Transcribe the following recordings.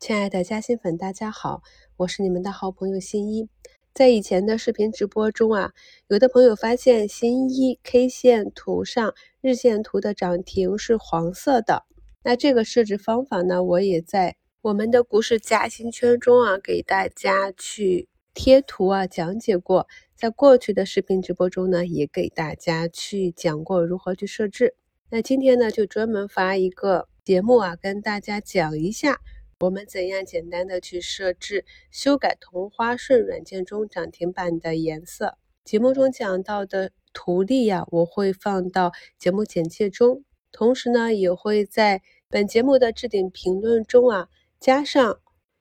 亲爱的嘉兴粉，大家好，我是你们的好朋友新一。在以前的视频直播中啊，有的朋友发现新一 K 线图上日线图的涨停是黄色的。那这个设置方法呢，我也在我们的股市嘉兴圈中啊，给大家去贴图啊讲解过。在过去的视频直播中呢，也给大家去讲过如何去设置。那今天呢，就专门发一个节目啊，跟大家讲一下。我们怎样简单的去设置修改同花顺软件中涨停板的颜色？节目中讲到的图例呀，我会放到节目简介中，同时呢，也会在本节目的置顶评论中啊加上。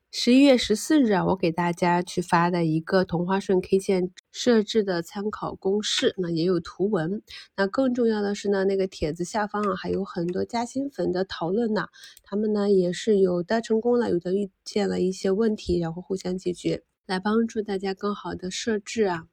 十一月十四日啊，我给大家去发的一个同花顺 K 线设置的参考公式，那也有图文。那更重要的是呢，那个帖子下方啊还有很多加薪粉的讨论呢，他们呢也是有的成功了，有的遇见了一些问题，然后互相解决，来帮助大家更好的设置啊。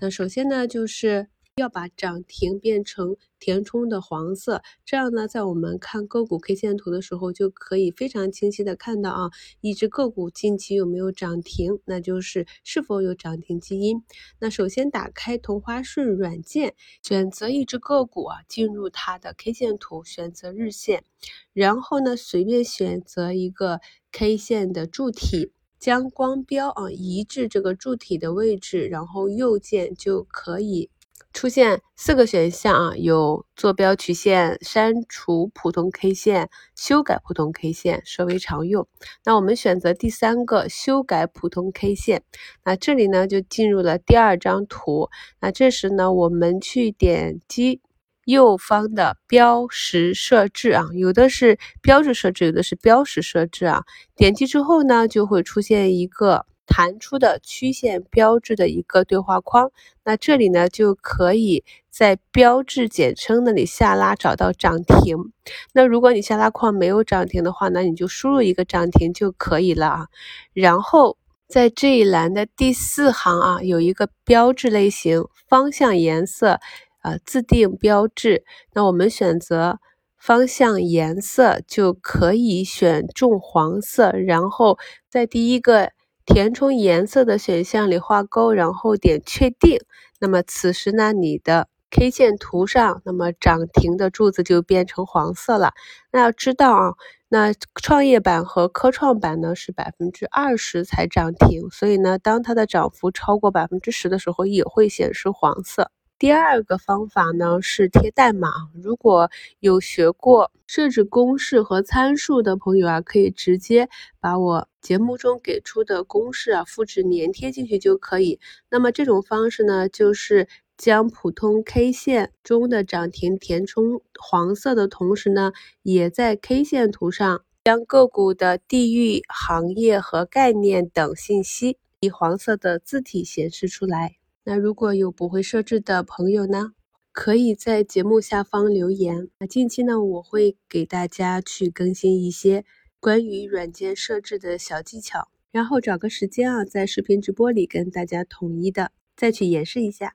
那首先呢就是。要把涨停变成填充的黄色，这样呢，在我们看个股 K 线图的时候，就可以非常清晰的看到啊，一只个股近期有没有涨停，那就是是否有涨停基因。那首先打开同花顺软件，选择一只个股啊，进入它的 K 线图，选择日线，然后呢，随便选择一个 K 线的柱体，将光标啊移至这个柱体的位置，然后右键就可以。出现四个选项啊，有坐标曲线、删除普通 K 线、修改普通 K 线，设为常用。那我们选择第三个修改普通 K 线。那这里呢就进入了第二张图。那这时呢，我们去点击右方的标识设置啊，有的是标志设置，有的是标识设置啊。点击之后呢，就会出现一个。弹出的曲线标志的一个对话框，那这里呢就可以在标志简称那里下拉找到涨停。那如果你下拉框没有涨停的话，那你就输入一个涨停就可以了啊。然后在这一栏的第四行啊，有一个标志类型方向颜色啊自定标志。那我们选择方向颜色就可以选中黄色，然后在第一个。填充颜色的选项里画勾，然后点确定。那么此时呢，你的 K 线图上，那么涨停的柱子就变成黄色了。那要知道啊，那创业板和科创板呢是百分之二十才涨停，所以呢，当它的涨幅超过百分之十的时候，也会显示黄色。第二个方法呢是贴代码。如果有学过设置公式和参数的朋友啊，可以直接把我节目中给出的公式啊复制粘贴进去就可以。那么这种方式呢，就是将普通 K 线中的涨停填充黄色的同时呢，也在 K 线图上将个股的地域、行业和概念等信息以黄色的字体显示出来。那如果有不会设置的朋友呢，可以在节目下方留言。那近期呢，我会给大家去更新一些关于软件设置的小技巧，然后找个时间啊，在视频直播里跟大家统一的再去演示一下。